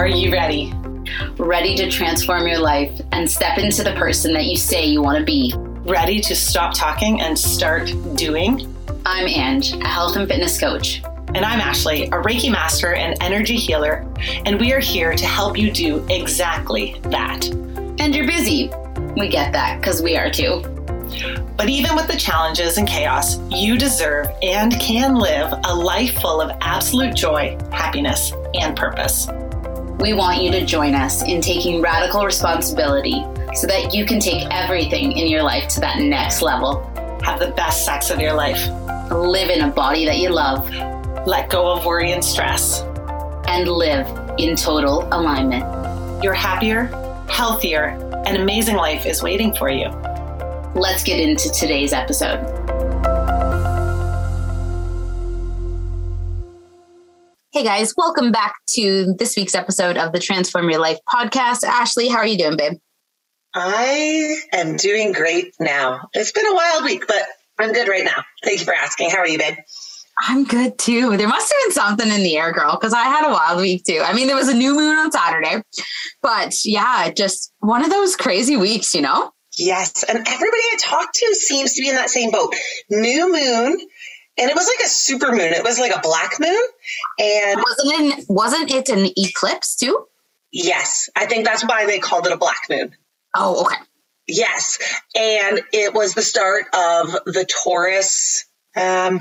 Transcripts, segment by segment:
Are you ready? Ready to transform your life and step into the person that you say you want to be. Ready to stop talking and start doing? I'm Ange, a health and fitness coach. And I'm Ashley, a Reiki master and energy healer, and we are here to help you do exactly that. And you're busy. We get that because we are too. But even with the challenges and chaos, you deserve and can live a life full of absolute joy, happiness, and purpose. We want you to join us in taking radical responsibility so that you can take everything in your life to that next level. Have the best sex of your life. Live in a body that you love. Let go of worry and stress. And live in total alignment. Your happier, healthier, and amazing life is waiting for you. Let's get into today's episode. Hey guys, welcome back to this week's episode of the Transform Your Life podcast. Ashley, how are you doing, babe? I am doing great now. It's been a wild week, but I'm good right now. Thank you for asking. How are you, babe? I'm good too. There must have been something in the air, girl, because I had a wild week too. I mean, there was a new moon on Saturday, but yeah, just one of those crazy weeks, you know? Yes. And everybody I talked to seems to be in that same boat. New moon. And it was like a super moon. It was like a black moon. And wasn't it wasn't it an eclipse too? Yes. I think that's why they called it a black moon. Oh, okay. Yes. And it was the start of the Taurus um,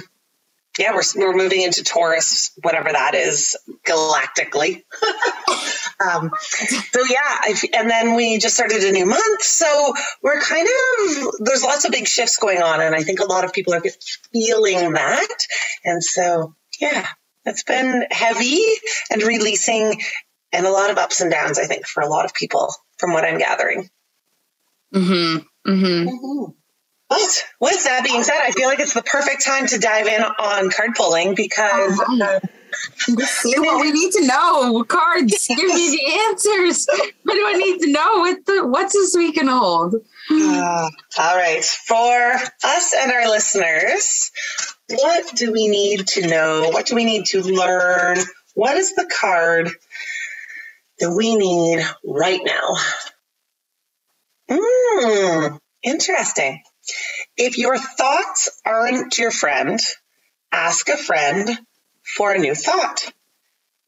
yeah, we're, we're moving into Taurus, whatever that is, galactically. um, so yeah, I, and then we just started a new month. So we're kind of, there's lots of big shifts going on. And I think a lot of people are feeling that. And so, yeah, it's been heavy and releasing and a lot of ups and downs, I think, for a lot of people from what I'm gathering. Mm-hmm. Mm-hmm. But with that being said, I feel like it's the perfect time to dive in on card pulling because. Uh, what we need to know. Cards, give me the answers. What do I need to know? What the, what's this week gonna hold? Uh, all right, for us and our listeners, what do we need to know? What do we need to learn? What is the card that we need right now? Hmm, interesting. If your thoughts aren't your friend, ask a friend for a new thought.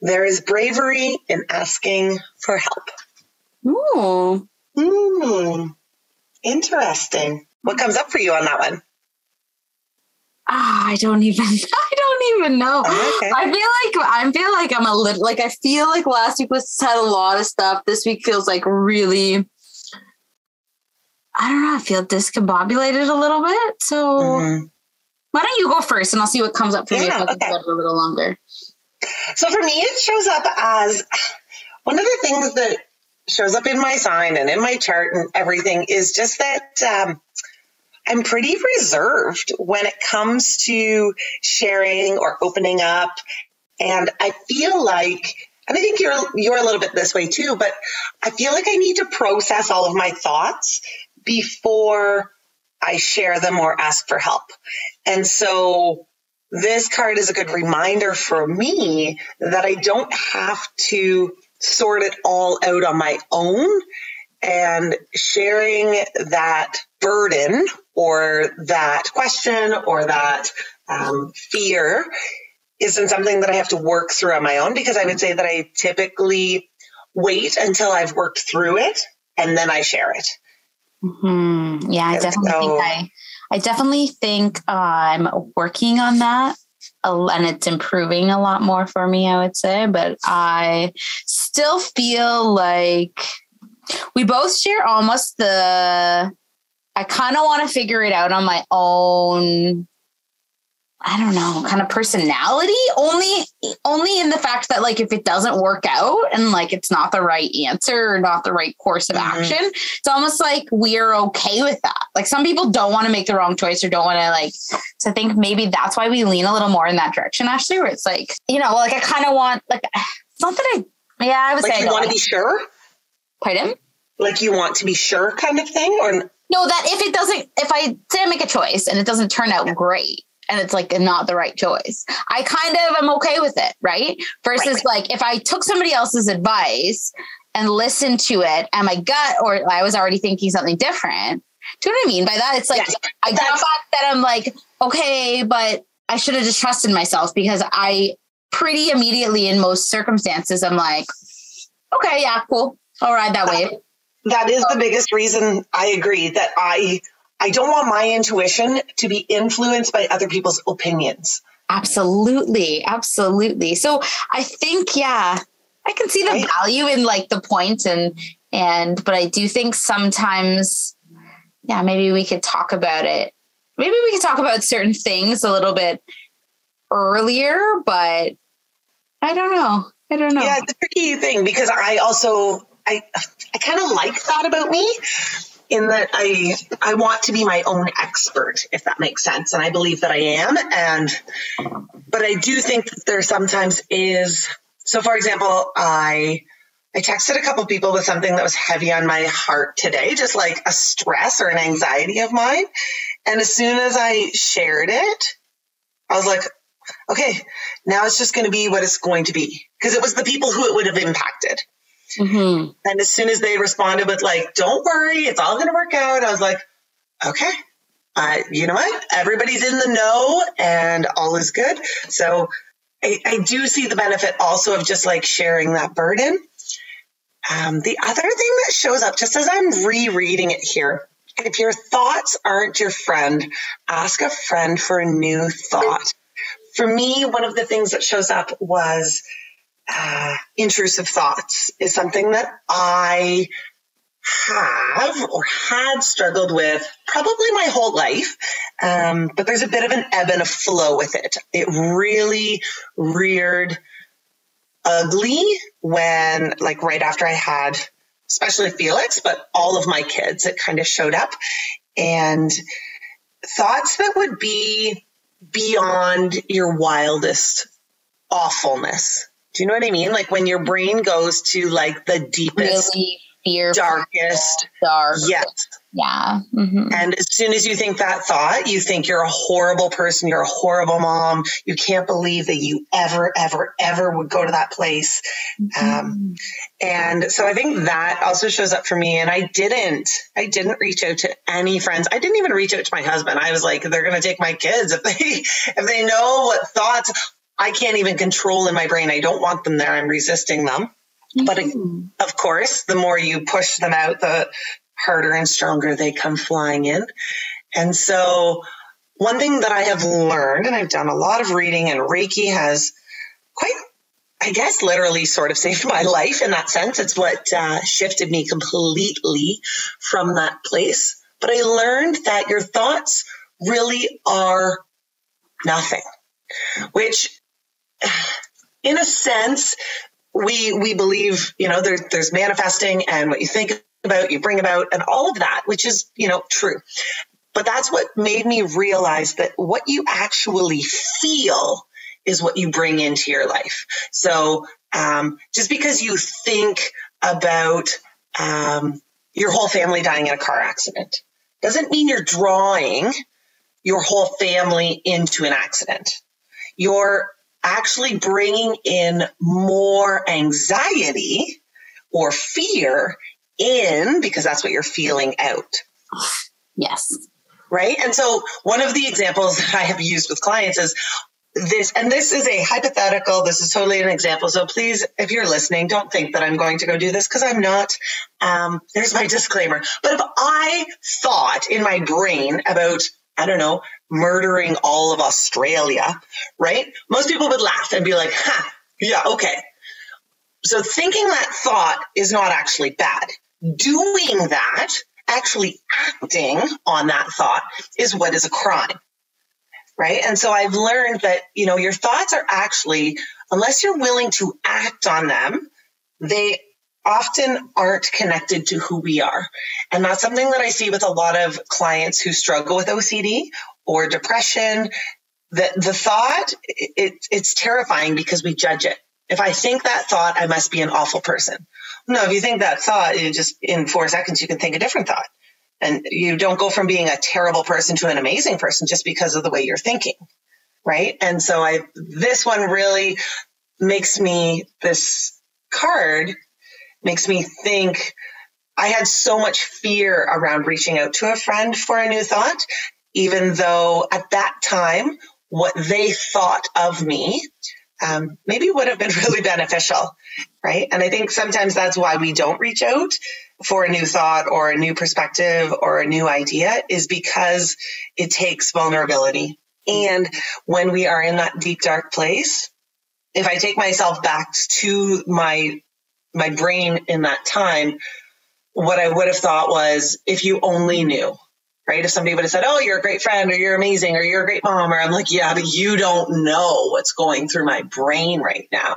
There is bravery in asking for help. Ooh. Hmm. Interesting. What comes up for you on that one? Ah, I don't even I don't even know. Oh, okay. I feel like I feel like I'm a little like I feel like last week was had a lot of stuff. This week feels like really I don't know. I feel discombobulated a little bit. So mm-hmm. why don't you go first and I'll see what comes up for yeah, me if I can okay. a little longer. So for me, it shows up as one of the things that shows up in my sign and in my chart and everything is just that um, I'm pretty reserved when it comes to sharing or opening up. And I feel like and I think you're you're a little bit this way too, but I feel like I need to process all of my thoughts before I share them or ask for help. And so this card is a good reminder for me that I don't have to sort it all out on my own and sharing that burden or that question or that um, fear isn't something that I have to work through on my own because I would say that I typically wait until I've worked through it and then I share it. Mm-hmm. Yeah, I definitely so, think I, I definitely think uh, I'm working on that, and it's improving a lot more for me. I would say, but I still feel like we both share almost the. I kind of want to figure it out on my own I don't know, kind of personality only only in the fact that like if it doesn't work out and like it's not the right answer or not the right course of mm-hmm. action, it's almost like we're okay with that. Like some people don't want to make the wrong choice or don't want to like so I think maybe that's why we lean a little more in that direction actually where it's like, you know, like I kind of want like it's not that I yeah, I was like you want to be sure. Pardon? Like you want to be sure kind of thing or no, that if it doesn't if I say I make a choice and it doesn't turn out great, and it's like not the right choice. I kind of am okay with it, right? Versus right. like if I took somebody else's advice and listened to it and my gut or I was already thinking something different. Do you know what I mean by that? It's like. I got back that I'm like, okay, but I should have just trusted myself because I pretty immediately in most circumstances I'm like, okay, yeah, cool. I'll ride that wave. That is the um, biggest reason I agree that I I don't want my intuition to be influenced by other people's opinions. Absolutely. Absolutely. So I think, yeah, I can see the right. value in like the point and, and, but I do think sometimes, yeah, maybe we could talk about it. Maybe we could talk about certain things a little bit earlier, but I don't know. I don't know. Yeah, it's a tricky thing because I also, I, I kind of like that about me in that I I want to be my own expert, if that makes sense, and I believe that I am. And but I do think that there sometimes is. So, for example, I I texted a couple people with something that was heavy on my heart today, just like a stress or an anxiety of mine. And as soon as I shared it, I was like, okay, now it's just going to be what it's going to be because it was the people who it would have impacted. Mm-hmm. And as soon as they responded with like, "Don't worry, it's all going to work out," I was like, "Okay." Uh, you know what? Everybody's in the know and all is good. So I, I do see the benefit also of just like sharing that burden. Um, the other thing that shows up just as I'm rereading it here, if your thoughts aren't your friend, ask a friend for a new thought. For me, one of the things that shows up was uh, intrusive thoughts is something that I have or had struggled with probably my whole life. Um, but there's a bit of an ebb and a flow with it. It really reared ugly when, like, right after I had, especially Felix, but all of my kids, it kind of showed up. And thoughts that would be beyond your wildest awfulness do you know what I mean? Like when your brain goes to like the deepest, really fearful, darkest, dark. Yes. Yeah. Mm-hmm. And as soon as you think that thought, you think you're a horrible person. You're a horrible mom. You can't believe that you ever, ever, ever would go to that place. Mm-hmm. Um, and so I think that also shows up for me. And I didn't, I didn't reach out to any friends. I didn't even reach out to my husband. I was like, they're going to take my kids if they, if they know what thoughts I can't even control in my brain. I don't want them there. I'm resisting them. Mm-hmm. But of course, the more you push them out, the harder and stronger they come flying in. And so, one thing that I have learned, and I've done a lot of reading, and Reiki has quite, I guess, literally sort of saved my life in that sense. It's what uh, shifted me completely from that place. But I learned that your thoughts really are nothing, which in a sense, we we believe you know there, there's manifesting and what you think about you bring about and all of that which is you know true. But that's what made me realize that what you actually feel is what you bring into your life. So um, just because you think about um, your whole family dying in a car accident doesn't mean you're drawing your whole family into an accident. You're actually bringing in more anxiety or fear in because that's what you're feeling out. Yes. Right. And so one of the examples that I have used with clients is this, and this is a hypothetical. This is totally an example. So please, if you're listening, don't think that I'm going to go do this because I'm not. Um, there's my disclaimer. But if I thought in my brain about I don't know, murdering all of Australia, right? Most people would laugh and be like, ha, yeah, okay. So thinking that thought is not actually bad. Doing that, actually acting on that thought is what is a crime. Right. And so I've learned that, you know, your thoughts are actually, unless you're willing to act on them, they often aren't connected to who we are. And that's something that I see with a lot of clients who struggle with OCD or depression. That the thought, it, it's terrifying because we judge it. If I think that thought, I must be an awful person. No, if you think that thought, you just in four seconds, you can think a different thought. And you don't go from being a terrible person to an amazing person just because of the way you're thinking. right? And so I, this one really makes me, this card makes me think I had so much fear around reaching out to a friend for a new thought, even though at that time, what they thought of me um, maybe would have been really beneficial, right? And I think sometimes that's why we don't reach out for a new thought or a new perspective or a new idea is because it takes vulnerability. And when we are in that deep, dark place, if I take myself back to my, my brain in that time, what I would have thought was if you only knew, right? If somebody would have said, Oh, you're a great friend or you're amazing or you're a great mom, or I'm like, yeah, but you don't know what's going through my brain right now.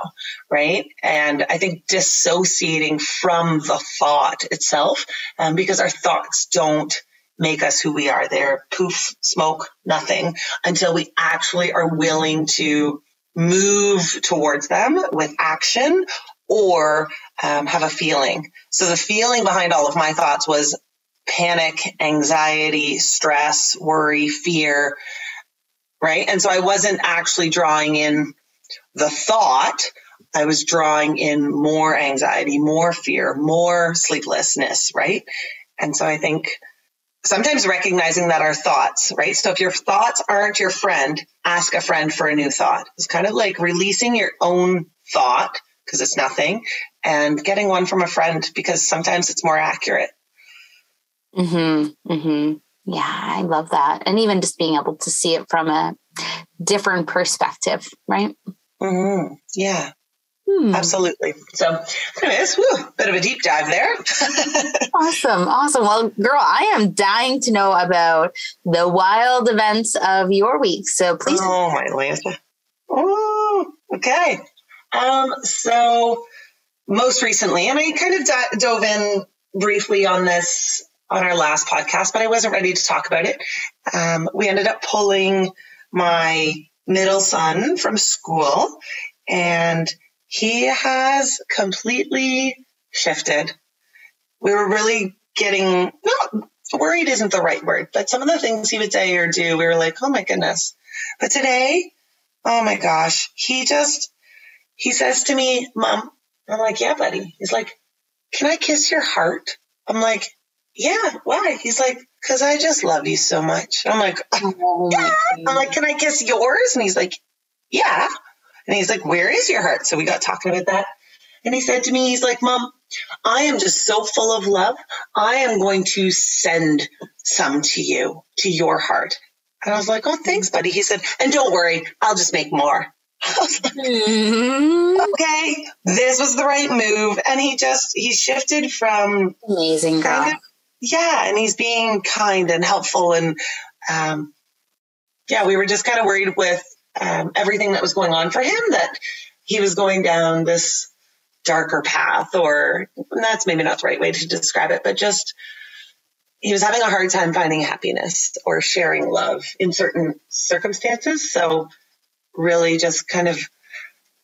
Right. And I think dissociating from the thought itself, um, because our thoughts don't make us who we are. They're poof, smoke, nothing until we actually are willing to move towards them with action or um, have a feeling. So the feeling behind all of my thoughts was panic, anxiety, stress, worry, fear, right? And so I wasn't actually drawing in the thought. I was drawing in more anxiety, more fear, more sleeplessness, right? And so I think sometimes recognizing that our thoughts, right? So if your thoughts aren't your friend, ask a friend for a new thought. It's kind of like releasing your own thought because it's nothing and getting one from a friend because sometimes it's more accurate. Mm-hmm. Mm-hmm. Yeah, I love that. And even just being able to see it from a different perspective, right? Mm-hmm. Yeah. Hmm. Absolutely. So, anyways, whew, bit of a deep dive there. awesome. Awesome. Well, girl, I am dying to know about the wild events of your week. So please. Oh, my Lanta. Oh, okay. Um, so most recently, and I kind of d- dove in briefly on this on our last podcast, but I wasn't ready to talk about it. Um, we ended up pulling my middle son from school, and he has completely shifted. We were really getting not worried isn't the right word, but some of the things he would say or do, we were like, oh my goodness. But today, oh my gosh, he just he says to me, Mom, I'm like, yeah, buddy. He's like, can I kiss your heart? I'm like, yeah, why? He's like, because I just love you so much. I'm like, yeah. I'm like, can I kiss yours? And he's like, yeah. And he's like, where is your heart? So we got talking about that. And he said to me, he's like, Mom, I am just so full of love. I am going to send some to you, to your heart. And I was like, oh, thanks, buddy. He said, and don't worry, I'll just make more. Mm-hmm. Okay, this was the right move. And he just, he shifted from amazing kind of, yeah, and he's being kind and helpful. And um, yeah, we were just kind of worried with um, everything that was going on for him that he was going down this darker path, or that's maybe not the right way to describe it, but just he was having a hard time finding happiness or sharing love in certain circumstances. So really just kind of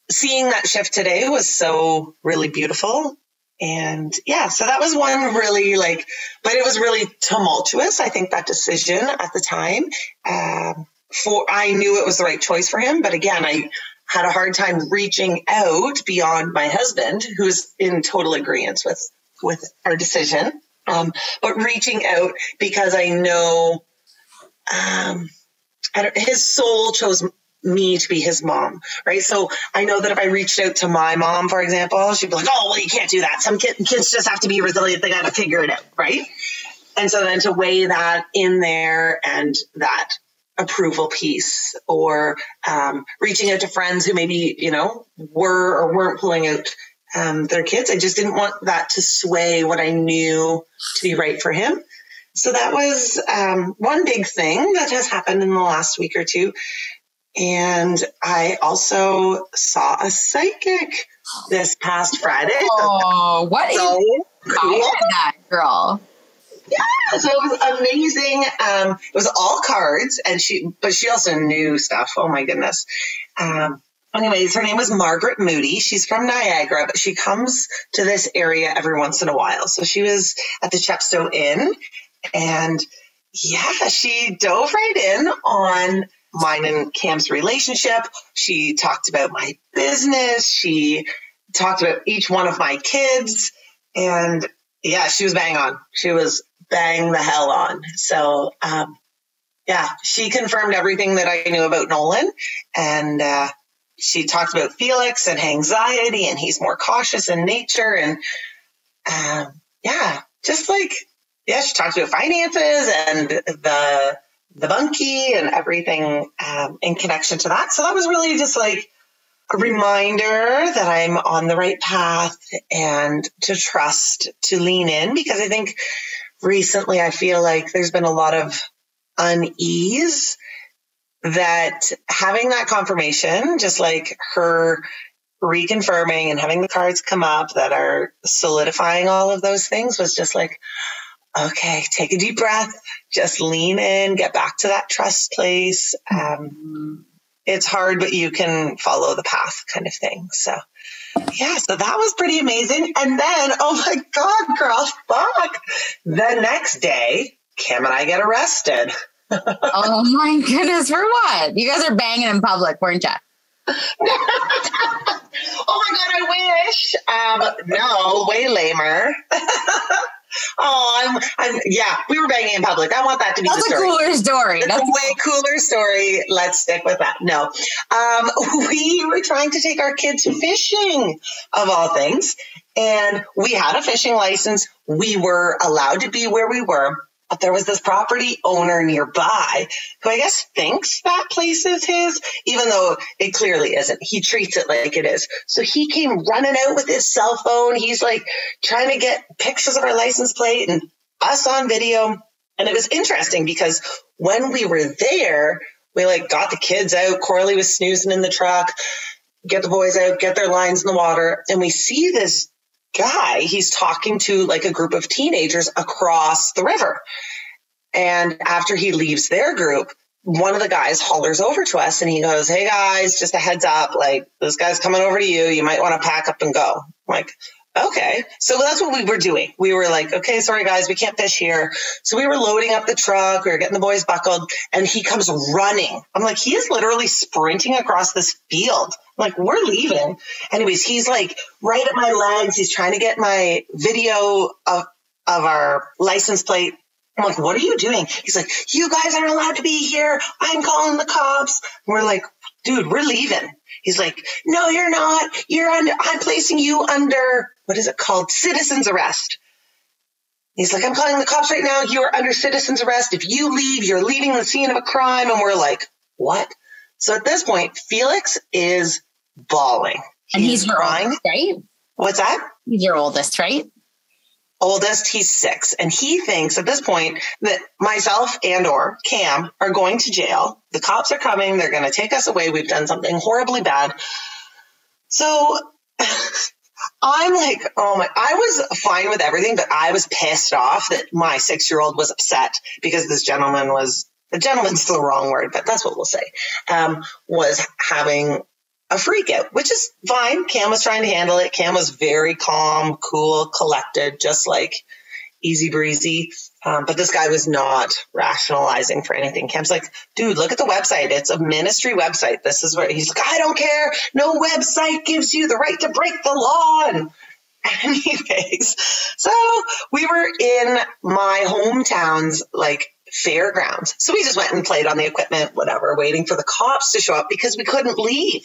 seeing that shift today was so really beautiful. And yeah, so that was one really like, but it was really tumultuous. I think that decision at the time, um, for, I knew it was the right choice for him. But again, I had a hard time reaching out beyond my husband, who's in total agreement with, with our decision. Um, but reaching out because I know, um, I his soul chose me to be his mom, right? So I know that if I reached out to my mom, for example, she'd be like, "Oh, well, you can't do that. Some kid, kids just have to be resilient. They got to figure it out, right?" And so then to weigh that in there and that approval piece, or um, reaching out to friends who maybe you know were or weren't pulling out um, their kids, I just didn't want that to sway what I knew to be right for him. So that was um, one big thing that has happened in the last week or two. And I also saw a psychic this past Friday. Oh, so what so is cool. that girl? Yeah, so it was amazing. Um, it was all cards, and she, but she also knew stuff. Oh my goodness. Um, anyways, her name was Margaret Moody. She's from Niagara, but she comes to this area every once in a while. So she was at the Chepstow Inn, and yeah, she dove right in on mine and Cam's relationship. She talked about my business. She talked about each one of my kids. And yeah, she was bang on. She was bang the hell on. So, um, yeah, she confirmed everything that I knew about Nolan. And, uh, she talked about Felix and anxiety, and he's more cautious in nature. And, um, yeah, just like, yeah, she talked about finances and the, the bunkie and everything um, in connection to that. So that was really just like a reminder that I'm on the right path and to trust, to lean in because I think recently I feel like there's been a lot of unease that having that confirmation, just like her reconfirming and having the cards come up that are solidifying all of those things was just like, okay, take a deep breath, just lean in, get back to that trust place. Um, it's hard, but you can follow the path kind of thing. So, yeah, so that was pretty amazing. And then, oh my God, girl, fuck. The next day, Cam and I get arrested. oh my goodness, for what? You guys are banging in public, weren't you? oh my God, I wish. Um, no, way lamer. Oh, I'm, I'm, yeah, we were banging in public. I want that to be That's the story. a cooler story. That's, a way cooler story. Let's stick with that. No, um, we were trying to take our kids fishing, of all things, and we had a fishing license. We were allowed to be where we were but there was this property owner nearby who I guess thinks that place is his, even though it clearly isn't. He treats it like it is. So he came running out with his cell phone. He's like trying to get pictures of our license plate and us on video. And it was interesting because when we were there, we like got the kids out. Corley was snoozing in the truck, get the boys out, get their lines in the water. And we see this guy, he's talking to like a group of teenagers across the river. And after he leaves their group, one of the guys hollers over to us and he goes, Hey guys, just a heads up, like this guy's coming over to you. You might want to pack up and go. I'm like, okay. So that's what we were doing. We were like, okay, sorry guys, we can't fish here. So we were loading up the truck. We were getting the boys buckled and he comes running. I'm like, he is literally sprinting across this field. I'm like, we're leaving. Anyways, he's like right at my legs. He's trying to get my video of, of our license plate I'm like, what are you doing? He's like, you guys aren't allowed to be here. I'm calling the cops. We're like, dude, we're leaving. He's like, no, you're not. You're under, I'm placing you under, what is it called? Citizen's arrest. He's like, I'm calling the cops right now. You are under citizen's arrest. If you leave, you're leaving the scene of a crime. And we're like, what? So at this point, Felix is bawling. He's and he's crying. Oldest, right? What's that? He's your oldest, right? Oldest, he's six. And he thinks at this point that myself and or Cam are going to jail. The cops are coming. They're going to take us away. We've done something horribly bad. So I'm like, oh my, I was fine with everything, but I was pissed off that my six year old was upset because this gentleman was, the gentleman's the wrong word, but that's what we'll say, um, was having a freak out, which is fine. Cam was trying to handle it. Cam was very calm, cool, collected, just like easy breezy. Um, but this guy was not rationalizing for anything. Cam's like, dude, look at the website. It's a ministry website. This is where he's like, I don't care. No website gives you the right to break the law. And anyways, so we were in my hometown's like fairgrounds. So we just went and played on the equipment, whatever, waiting for the cops to show up because we couldn't leave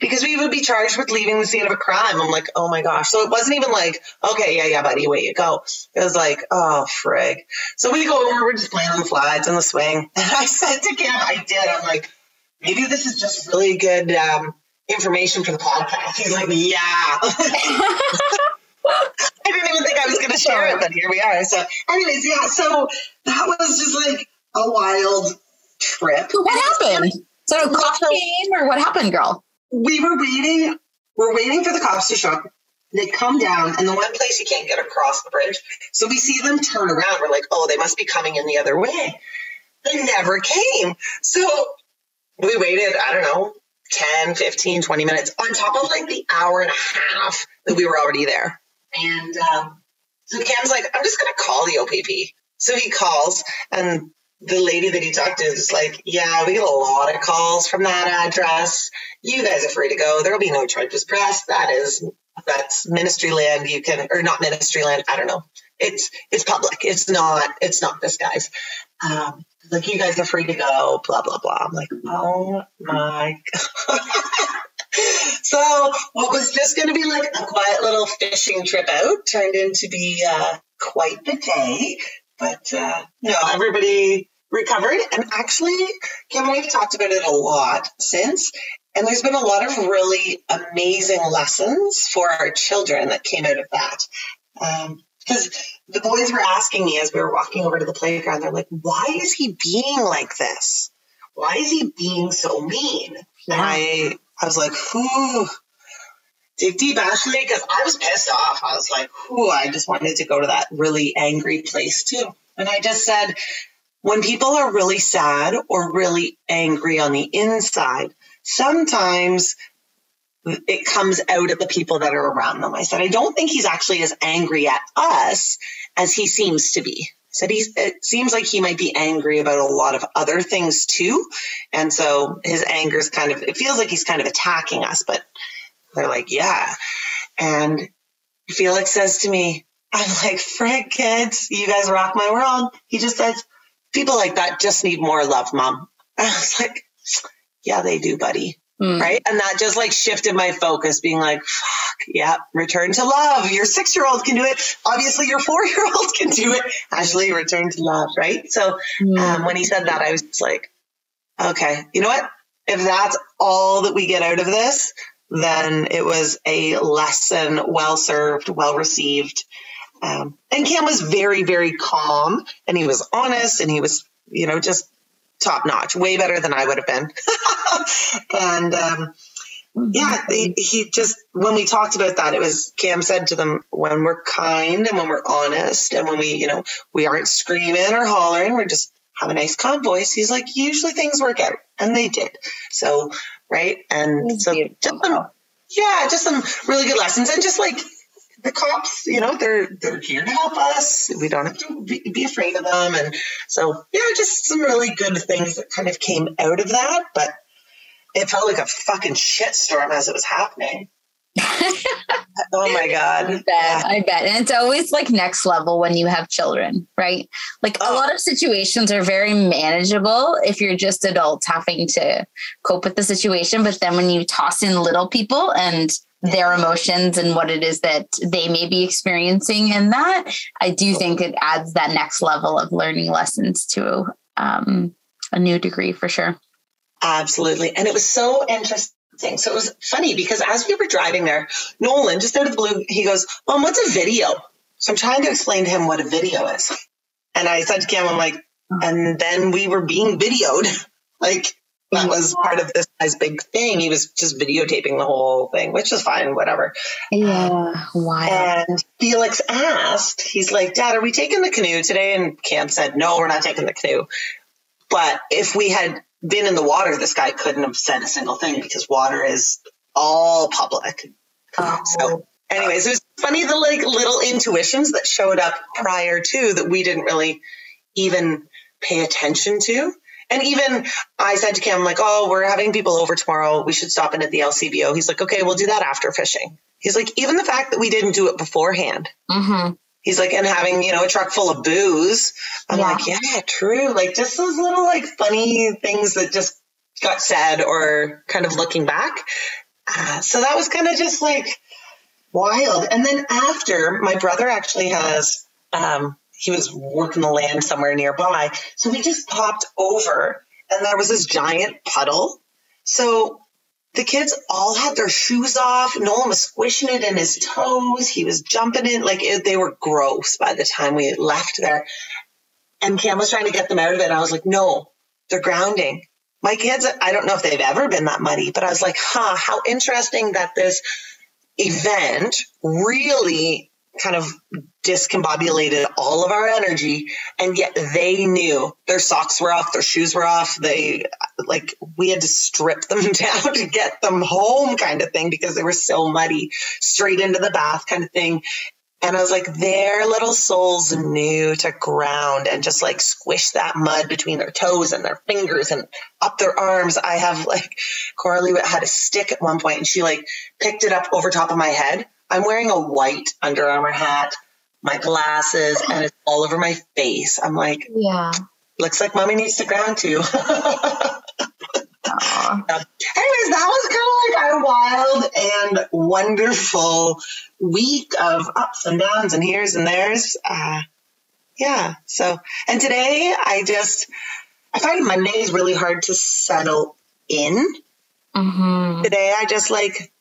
because we would be charged with leaving the scene of a crime. I'm like, oh my gosh. So it wasn't even like, okay, yeah, yeah, buddy, away you go. It was like, oh, frig. So we go over, we're just playing on the slides and the swing. And I said to Cam, I did, I'm like, maybe this is just really good um, information for the podcast. He's like, yeah. I didn't even think I was going to share it, but here we are. So, anyways, yeah. So that was just like a wild trip. What happened? So a cop came, or what happened, girl? We were waiting. We're waiting for the cops to show up. They come down, and the one place you can't get across the bridge. So we see them turn around. We're like, oh, they must be coming in the other way. They never came. So we waited, I don't know, 10, 15, 20 minutes on top of like the hour and a half that we were already there. And um, so Cam's like, I'm just going to call the OPP. So he calls, and the lady that he talked to is like, yeah, we get a lot of calls from that address. You guys are free to go. There'll be no charges pressed. That is, that's ministry land. You can, or not ministry land. I don't know. It's, it's public. It's not, it's not this guy's. Um, like, you guys are free to go, blah, blah, blah. I'm like, oh my God. so what was just going to be like a quiet little fishing trip out turned into be uh, quite the day but uh, no, everybody recovered. And actually, Cam and I have talked about it a lot since. And there's been a lot of really amazing lessons for our children that came out of that. Because um, the boys were asking me as we were walking over to the playground, they're like, why is he being like this? Why is he being so mean? And I, I was like, whew, dig deep, Ashley, because I was pissed off. I was like, whew, I just wanted to go to that really angry place too. And I just said, when people are really sad or really angry on the inside, sometimes it comes out at the people that are around them. I said, I don't think he's actually as angry at us as he seems to be. I said, he's, it seems like he might be angry about a lot of other things too. And so his anger is kind of, it feels like he's kind of attacking us, but they're like, yeah. And Felix says to me, I'm like, Frank, kids, you guys rock my world. He just says, people like that just need more love, mom. I was like, yeah, they do, buddy. Mm. Right. And that just like shifted my focus, being like, fuck, yeah, return to love. Your six year old can do it. Obviously, your four year old can do it. Actually, return to love. Right. So mm. um, when he said that, I was like, okay, you know what? If that's all that we get out of this, then it was a lesson well served, well received. Um, and Cam was very, very calm and he was honest and he was, you know, just top notch, way better than I would have been. and um, yeah, he, he, just, when we talked about that, it was Cam said to them, when we're kind and when we're honest and when we, you know, we aren't screaming or hollering, we're just have a nice calm voice. He's like, usually things work out. And they did. So, right. And so, just some, yeah, just some really good lessons. And just like, the cops, you know, they're they're here to help us. We don't have to be, be, afraid of them, and so yeah, just some really good things that kind of came out of that. But it felt like a fucking shitstorm as it was happening. oh my god! I bet. Yeah. I bet, and it's always like next level when you have children, right? Like oh. a lot oh. of situations are very manageable if you're just adults having to cope with the situation, but then when you toss in little people and their emotions and what it is that they may be experiencing in that i do think it adds that next level of learning lessons to um, a new degree for sure. Absolutely. And it was so interesting. So it was funny because as we were driving there nolan just out of the blue he goes mom what's a video? So i'm trying to explain to him what a video is. And i said to cam i'm like and then we were being videoed like that was part of this guy's big thing. He was just videotaping the whole thing, which is fine, whatever. Yeah, um, why? And Felix asked, he's like, Dad, are we taking the canoe today? And Cam said, No, we're not taking the canoe. But if we had been in the water, this guy couldn't have said a single thing because water is all public. Oh. So, anyways, it was funny the like little intuitions that showed up prior to that we didn't really even pay attention to. And even I said to Cam, like, oh, we're having people over tomorrow. We should stop in at the LCBO. He's like, okay, we'll do that after fishing. He's like, even the fact that we didn't do it beforehand. Mm-hmm. He's like, and having, you know, a truck full of booze. I'm yeah. like, yeah, true. Like just those little like funny things that just got said or kind of looking back. Uh, so that was kind of just like wild. And then after, my brother actually has um, he was working the land somewhere nearby. So we just popped over and there was this giant puddle. So the kids all had their shoes off. Nolan was squishing it in his toes. He was jumping in like it, they were gross by the time we left there. And Cam was trying to get them out of it. I was like, no, they're grounding. My kids, I don't know if they've ever been that muddy, but I was like, huh, how interesting that this event really kind of discombobulated all of our energy and yet they knew their socks were off their shoes were off they like we had to strip them down to get them home kind of thing because they were so muddy straight into the bath kind of thing And I was like, their little souls knew to ground and just like squish that mud between their toes and their fingers and up their arms. I have like Coralie had a stick at one point and she like picked it up over top of my head. I'm wearing a white Under Armour hat, my glasses, and it's all over my face. I'm like, yeah, looks like mommy needs to ground too. anyways, that was kind of like our wild and wonderful week of ups and downs and here's and there's. Uh, yeah. So, and today I just, I find Mondays really hard to settle in. Mm-hmm. Today I just like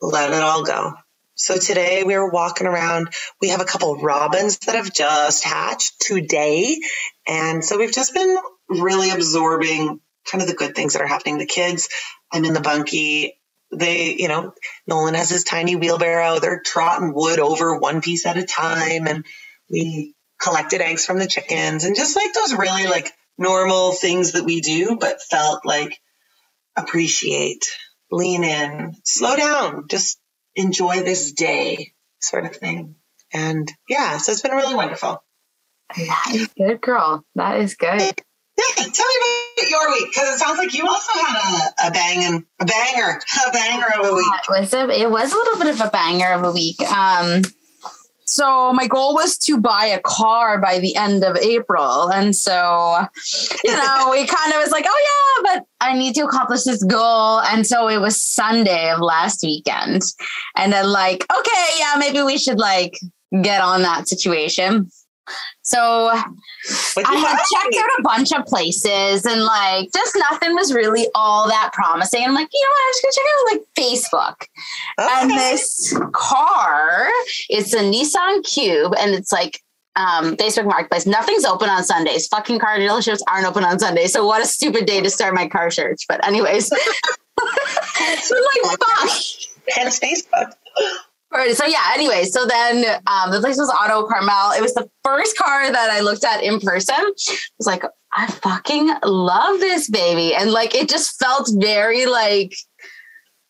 let it all go. So today we were walking around. We have a couple robins that have just hatched today. And so we've just been really absorbing kind of the good things that are happening. The kids, I'm in the bunkie. They, you know, Nolan has his tiny wheelbarrow. They're trotting wood over one piece at a time. And we collected eggs from the chickens and just like those really like normal things that we do, but felt like appreciate, lean in, slow down, just enjoy this day sort of thing. And yeah, so it's been really wonderful. Good, girl. That is good. Yeah, tell me about your week because it sounds like you also had a, a banging, a banger, a banger of a week. It was a, it was a little bit of a banger of a week. Um, so my goal was to buy a car by the end of April, and so you know we kind of was like, oh yeah, but I need to accomplish this goal, and so it was Sunday of last weekend, and then like, okay, yeah, maybe we should like get on that situation. So I had checked out a bunch of places and like just nothing was really all that promising. I'm like, you know what? I'm just gonna check out like Facebook. Okay. And this car, it's a Nissan Cube, and it's like um, Facebook Marketplace. Nothing's open on Sundays. Fucking car dealerships aren't open on Sundays. So what a stupid day to start my car search. But anyways, like fuck. Hence Facebook. Right. So yeah. Anyway, so then um, the place was Auto Carmel. It was the first car that I looked at in person. I was like, I fucking love this baby, and like it just felt very like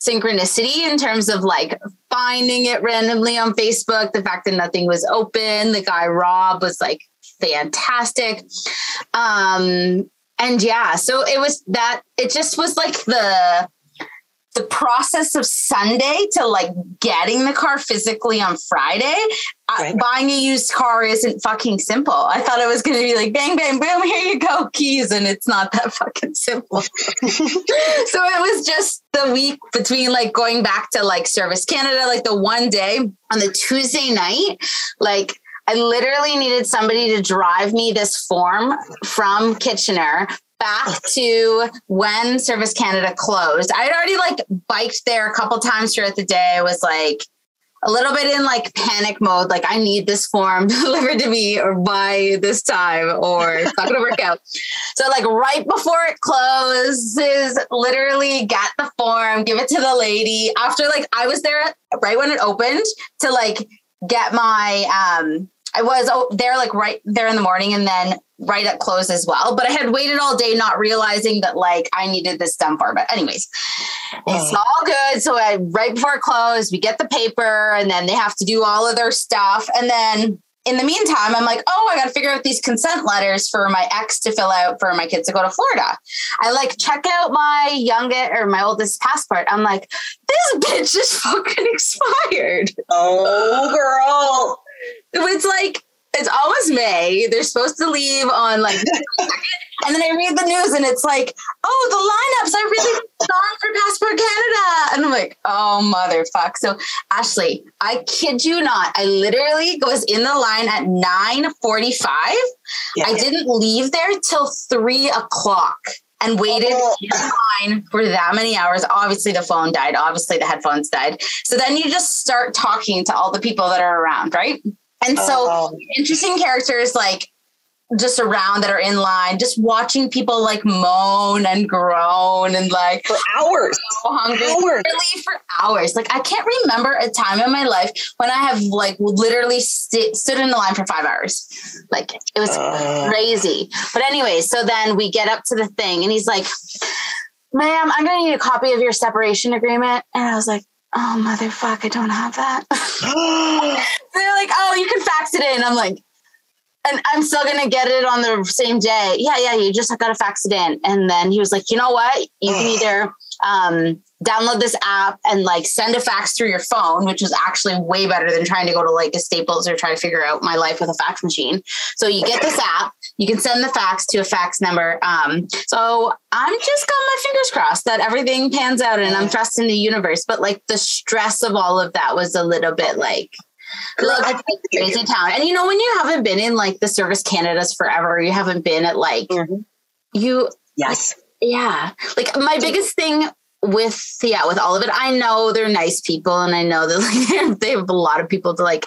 synchronicity in terms of like finding it randomly on Facebook. The fact that nothing was open. The guy Rob was like fantastic. Um, and yeah, so it was that. It just was like the the process of Sunday to like getting the car physically on Friday, right. buying a used car isn't fucking simple. I thought it was going to be like bang, bang, boom, here you go, keys. And it's not that fucking simple. so it was just the week between like going back to like Service Canada, like the one day on the Tuesday night, like I literally needed somebody to drive me this form from Kitchener back to when Service Canada closed. I'd already like biked there a couple times throughout the day. I was like a little bit in like panic mode, like I need this form delivered to me or by this time, or it's not gonna work out. So like right before it closes, literally get the form, give it to the lady. After like I was there right when it opened to like get my um I was there like right there in the morning and then right at close as well. But I had waited all day, not realizing that like I needed this done for. But anyways, it's all good. So I right before it closed, we get the paper and then they have to do all of their stuff. And then in the meantime, I'm like, oh, I got to figure out these consent letters for my ex to fill out for my kids to go to Florida. I like check out my youngest or my oldest passport. I'm like, this bitch is fucking expired. Oh, girl. It's like it's almost May. They're supposed to leave on like, and then I read the news and it's like, oh, the lineups are really strong for Passport Canada, and I'm like, oh motherfuck. So Ashley, I kid you not, I literally was in the line at nine forty-five. Yeah. I didn't leave there till three o'clock and waited oh. in line for that many hours. Obviously, the phone died. Obviously, the headphones died. So then you just start talking to all the people that are around, right? And so oh. interesting characters like just around that are in line, just watching people like moan and groan and like for hours, so hungry, hours. literally for hours. Like I can't remember a time in my life when I have like literally st- stood in the line for five hours. Like it was uh. crazy. But anyway, so then we get up to the thing, and he's like, "Ma'am, I'm gonna need a copy of your separation agreement." And I was like, oh motherfuck, I don't have that. so like, oh, you can fax it in. I'm like, and I'm still gonna get it on the same day. Yeah, yeah, you just gotta fax it in. And then he was like, you know what? You can either um, download this app and like send a fax through your phone, which is actually way better than trying to go to like a Staples or try to figure out my life with a fax machine. So you get this app, you can send the fax to a fax number. Um, so I'm just got my fingers crossed that everything pans out and I'm trusting the universe. But like the stress of all of that was a little bit like like crazy town. And you know, when you haven't been in like the Service Canadas forever, you haven't been at like mm-hmm. you yes. Like, yeah. Like my biggest thing with yeah, with all of it, I know they're nice people and I know that like they have a lot of people to like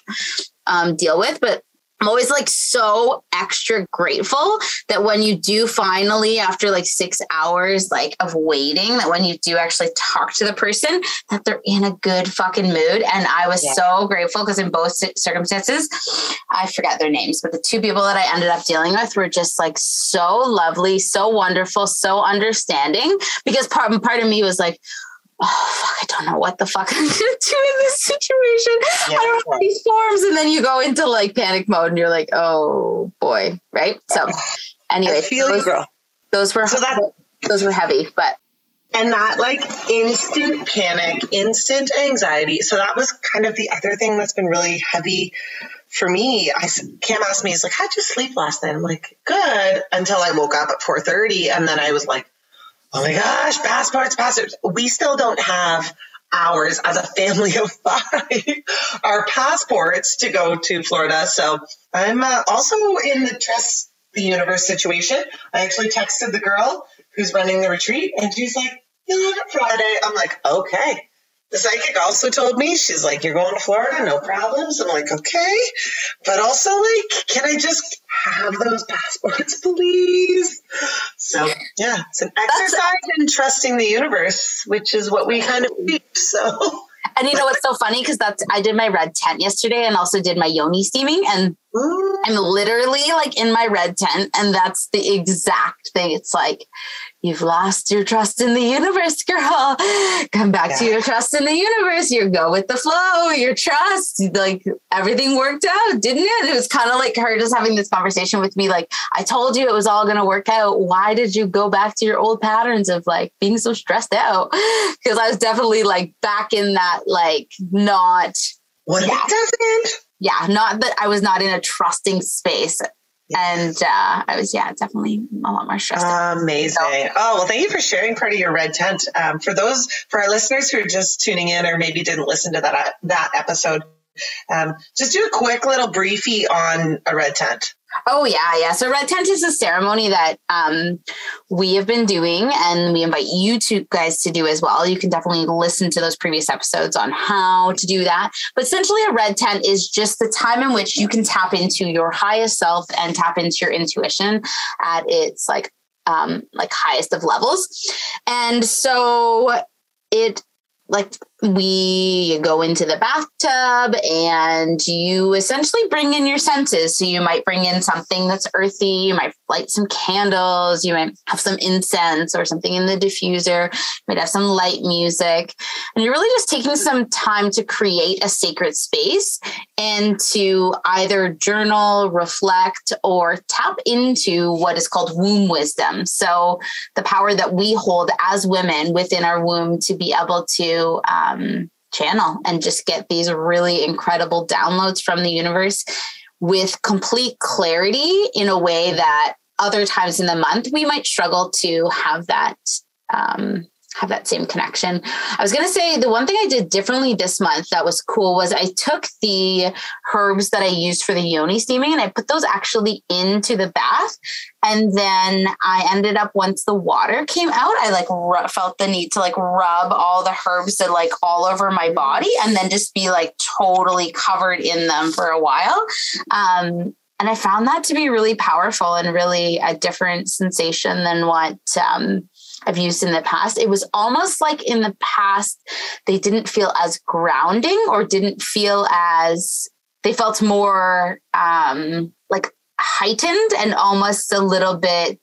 um deal with, but I'm always like so extra grateful that when you do finally, after like six hours like of waiting, that when you do actually talk to the person, that they're in a good fucking mood. And I was yeah. so grateful because in both circumstances, I forget their names, but the two people that I ended up dealing with were just like so lovely, so wonderful, so understanding. Because part part of me was like, oh fuck, I don't know what the fuck I'm gonna do in this situation. Yeah, I don't have these forms. And then you go into like panic mode and you're like, oh boy, right? So anyway, those, those, were so that, those were heavy, but and that like instant panic, instant anxiety. So that was kind of the other thing that's been really heavy for me. I Cam asked me, he's like, "How'd you sleep last night?" I'm like, "Good," until I woke up at 4:30, and then I was like, oh my gosh, passports, passports. We still don't have ours as a family of five, our passports to go to Florida. So I'm uh, also in the trust the universe situation. I actually texted the girl who's running the retreat and she's like, you'll have it Friday. I'm like, okay. The psychic also told me, she's like, you're going to Florida, no problems. I'm like, okay. But also, like, can I just have those passports, please? So, yeah, it's an exercise in trusting the universe, which is what we kind of do. So, and you know what's so funny? Because that's I did my red tent yesterday and also did my yoni steaming, and Ooh. I'm literally like in my red tent, and that's the exact thing. It's like you've lost your trust in the universe, girl. Come back yeah. to your trust in the universe. You go with the flow, your trust. Like everything worked out, didn't it? It was kind of like her just having this conversation with me. Like, I told you it was all going to work out. Why did you go back to your old patterns of like being so stressed out? Because I was definitely like back in that, like, not. What yeah, doesn't? Yeah, not that I was not in a trusting space and uh, I was, yeah, definitely a lot more stressed. Amazing. So, oh, well, thank you for sharing part of your red tent. Um, for those, for our listeners who are just tuning in or maybe didn't listen to that, uh, that episode, um, just do a quick little briefy on a red tent. Oh yeah, yeah. So red tent is a ceremony that um, we have been doing, and we invite you to guys to do as well. You can definitely listen to those previous episodes on how to do that. But essentially, a red tent is just the time in which you can tap into your highest self and tap into your intuition at its like um, like highest of levels. And so it like we go into the bathtub and you essentially bring in your senses. So you might bring in something that's earthy, you might light some candles, you might have some incense or something in the diffuser, you might have some light music. And you're really just taking some time to create a sacred space and to either journal, reflect, or tap into what is called womb wisdom. So the power that we hold as women within our womb to be able to um, um, channel and just get these really incredible downloads from the universe with complete clarity in a way that other times in the month we might struggle to have that um, have that same connection. I was going to say the one thing I did differently this month that was cool was I took the herbs that I used for the yoni steaming and I put those actually into the bath. And then I ended up once the water came out, I like r- felt the need to like rub all the herbs that like all over my body and then just be like totally covered in them for a while. Um, and I found that to be really powerful and really a different sensation than what um, I've used in the past. It was almost like in the past, they didn't feel as grounding or didn't feel as, they felt more um, like heightened and almost a little bit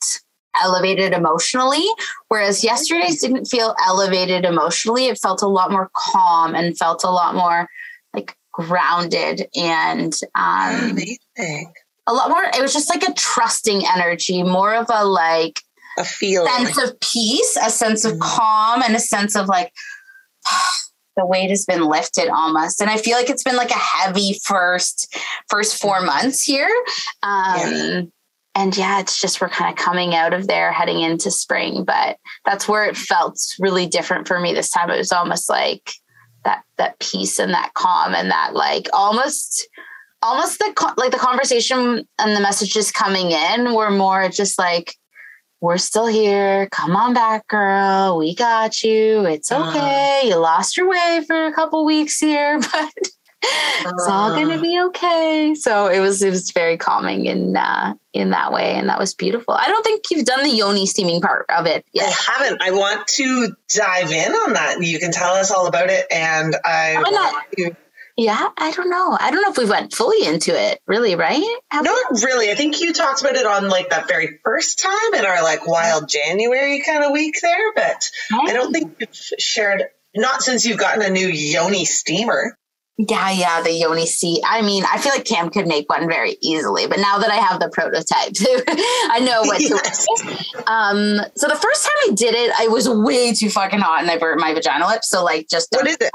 elevated emotionally. Whereas yesterday's didn't feel elevated emotionally. It felt a lot more calm and felt a lot more like grounded and um, Amazing. a lot more. It was just like a trusting energy, more of a like A feeling. sense of peace, a sense of Mhm. calm, and a sense of like the weight has been lifted almost. And I feel like it's been like a heavy first first four months here. Um, And yeah, it's just we're kind of coming out of there, heading into spring. But that's where it felt really different for me this time. It was almost like that that peace and that calm and that like almost almost the like the conversation and the messages coming in were more just like we're still here come on back girl we got you it's Uh. okay you lost your way for a couple weeks here but it's all Uh. gonna be okay so it was it was very calming in uh in that way and that was beautiful i don't think you've done the yoni steaming part of it I haven't. I want to dive in on that. You can tell us all about it, and I. Why not? want to- yeah i don't know i don't know if we went fully into it really right Have we? Not really. I think you talked about it on like that very first time in our like wild January kind of week there, but I don't think you've shared. Not since you've gotten a new Yoni steamer. Yeah, yeah, the Yoni seat. I mean, I feel like Cam could make one very easily, but now that I have the prototype, I know what to Yes. Um, so the first time I did it, I was way too fucking hot and I burnt my vagina lip. So like just What is it?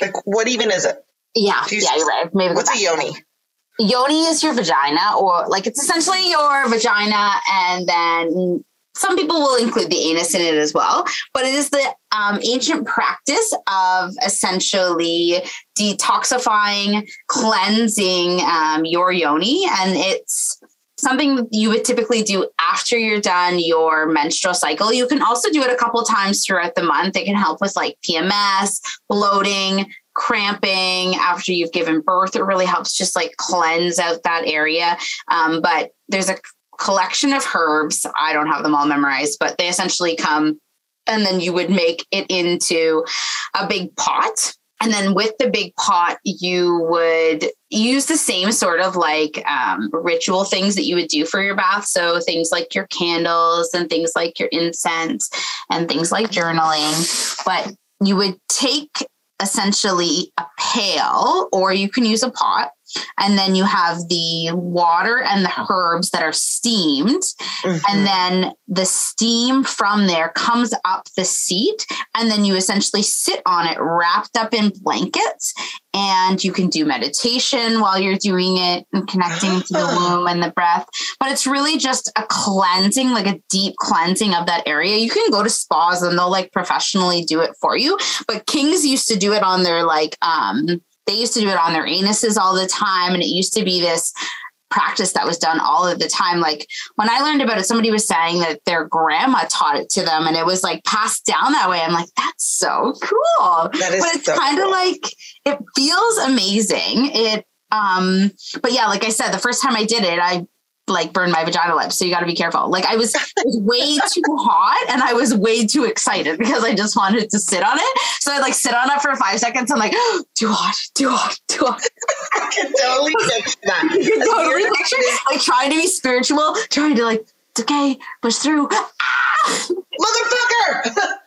Like, what even is it? Yeah, Jesus. yeah, you're right. Maybe What's a Yoni? Yoni is your vagina, or like it's essentially your vagina, and then some people will include the anus in it as well. But it is the um, ancient practice of essentially detoxifying, cleansing um, your yoni, and it's something you would typically do after you're done your menstrual cycle. You can also do it a couple times throughout the month. It can help with like PMS, bloating, cramping after you've given birth. It really helps just like cleanse out that area. Um, but there's a collection of herbs. I don't have them all memorized, but they essentially come and then you would make it into a big pot. And then with the big pot, you would use the same sort of like um, ritual things that you would do for your bath. So things like your candles and things like your incense and things like journaling. But you would take essentially a pail, or you can use a pot. And then you have the water and the herbs that are steamed. Mhm. And then the steam from there comes up the seat. And then you essentially sit on it wrapped up in blankets. And you can do meditation while you're doing it and connecting to the Ah. womb and the breath. But it's really just a cleansing, like a deep cleansing of that area. You can go to spas and they'll like professionally do it for you. But kings used to do it on their like, um, they used to do it on their anuses all the time. And it used to be this practice that was done all of the time. Like when I learned about it, somebody was saying that their grandma taught it to them and it was like passed down that way. I'm like, that's so cool. That is but it's so kind of cool. like it feels amazing. It um but yeah, like I said, the first time I did it, I like burn my vagina lips. So you gotta be careful. Like I was, was way too hot and I was way too excited because I just wanted to sit on it. So I like sit on it for five seconds. I'm like, too hot, too hot, too hot. I can totally picture that. You can totally picture like trying to be spiritual, trying to like, it's okay, push through. Ah! Motherfucker!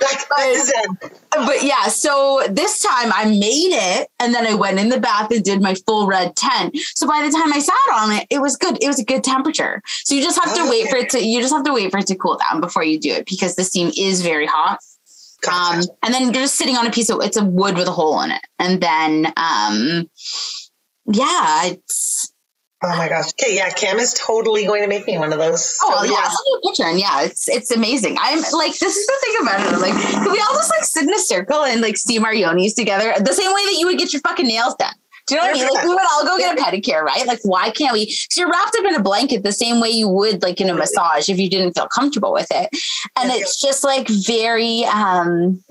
Back, back to Zen. But yeah, so this time I made it and then I went in the bath and did my full red tent. So by the time I sat on it, it was good. It was a good temperature. So you just have to wait for it to, you just have to wait for it to cool down before you do it because the steam is very hot. Um, and then you're just sitting on a piece of, it's a wood with a hole in it. And then, um, yeah, it's, Oh my gosh. Okay, yeah, Cam is totally going to make me one of those. Oh So, yeah, I'll send you a picture and yeah, it's it's amazing. I'm like, this is the thing about it. I'm like, can we all just like sit in a circle and like steam our yonis together the same way that you would get your fucking nails done? Do you know what I mean? Like we would all go get a pedicure, right? Like why can't we? Because you're wrapped up in a blanket the same way you would like in a massage if you didn't feel comfortable with it, and it's just like very. um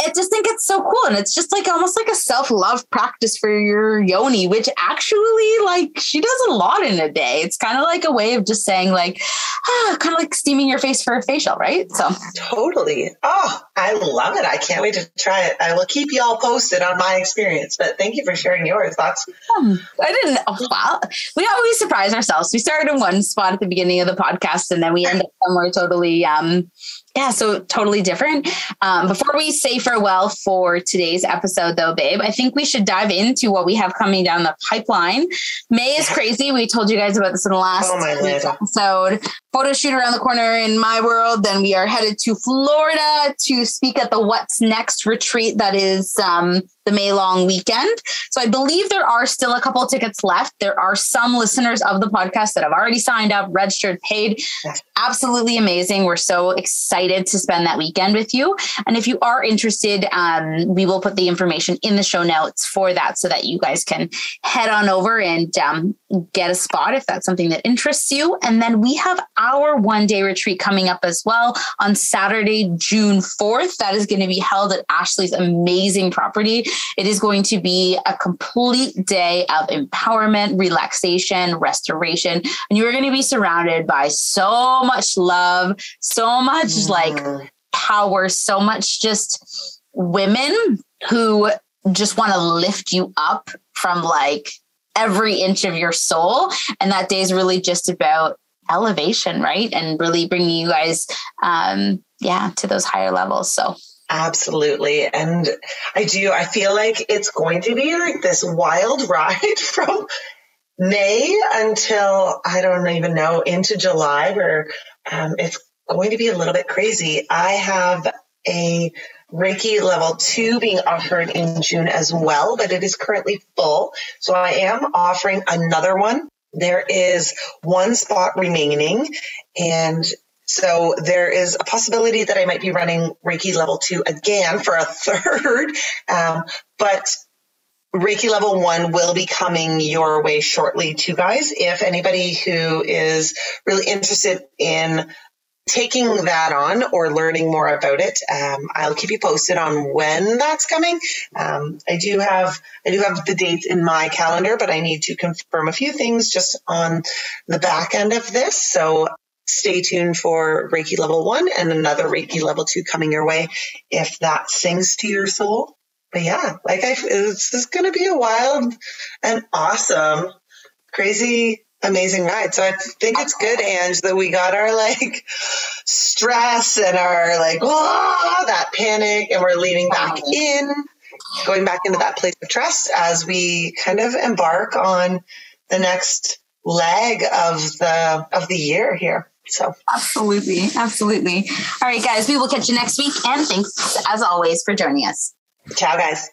I just think it's so cool. And it's just like almost like a self love practice for your yoni, which actually, like, she does a lot in a day. It's kind of like a way of just saying, like, ah, kind of like steaming your face for a facial, right? So, Totally. Oh, I love it. I can't wait to try it. I will keep you all posted on my experience, but thank you for sharing yours. That's um, I didn't, oh, wow. We always surprise ourselves. We started in one spot at the beginning of the podcast and then we end up somewhere totally um, yeah, so totally different. Um, before we say farewell for today's episode, though, babe, I think we should dive into what we have coming down the pipeline. May is crazy. We told you guys about this in the last oh episode. Photo shoot around the corner in my world. Then we are headed to Florida to speak at the What's Next retreat that is um, the May long weekend. So I believe there are still a couple tickets left. There are some listeners of the podcast that have already signed up, registered, paid. Absolutely amazing. We're so excited to spend that weekend with you. And if you are interested, um, we will put the information in the show notes for that so that you guys can head on over and um, get a spot if that's something that interests you. And then we have our one day retreat coming up as well on Saturday, June 4th. That is going to be held at Ashley's amazing property. It is going to be a complete day of empowerment, relaxation, restoration. And you're going to be surrounded by so much love, so much mm. like power, so much just women who just want to lift you up from like every inch of your soul. And that day is really just about elevation, right? And really bringing you guys, um, yeah, to those higher levels. So Absolutely. And I do, I feel like it's going to be like this wild ride from May until I don't even know into July where um, it's going to be a little bit crazy. I have a Reiki level two being offered in June as well, but it is currently full. So I am offering another one. There is one spot remaining and so there is a possibility that I might be running Reiki level two again for a third. Um, but Reiki level one will be coming your way shortly too, guys. If anybody who is really interested in taking that on or learning more about it, um, I'll keep you posted on when that's coming. Um, I do have I do have the dates in my calendar, but I need to confirm a few things just on the back end of this. So stay tuned for Reiki level one and another Reiki level two coming your way if that sings to your soul. But yeah, like I, it's, it's going to be a wild and awesome, crazy, amazing ride. So I think it's good, Ange, that we got our like stress and our like, oh, that panic and we're leaning back in, going back into that place of trust as we kind of embark on the next leg of the, of the year here. So absolutely, absolutely. All right, guys, we will catch you next week. And thanks as always for joining us. Ciao, guys.